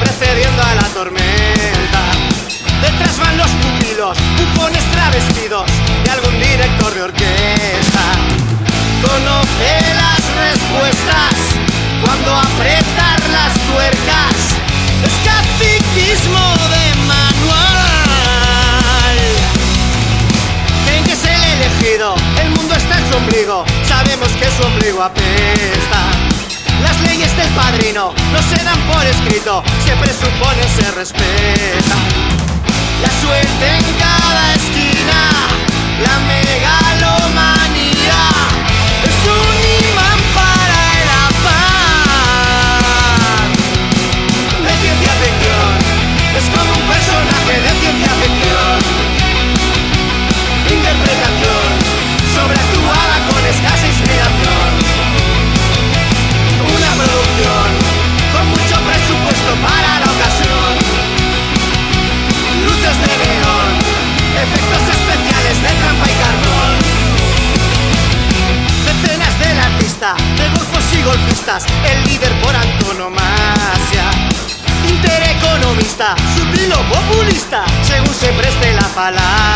precediendo a la tormenta. Detrás van los pupilos, bufones travestidos y algún director de orquesta. Conoce las respuestas cuando apretar las tuercas. Es caciquismo de manual. Creen que es el elegido, el mundo está en su ombligo. Sabemos que su ombligo apesta se dan por escrito, se presupone, se respeta. La suerte el líder por antonomasia. Intereconomista, supilo populista, según se preste la palabra.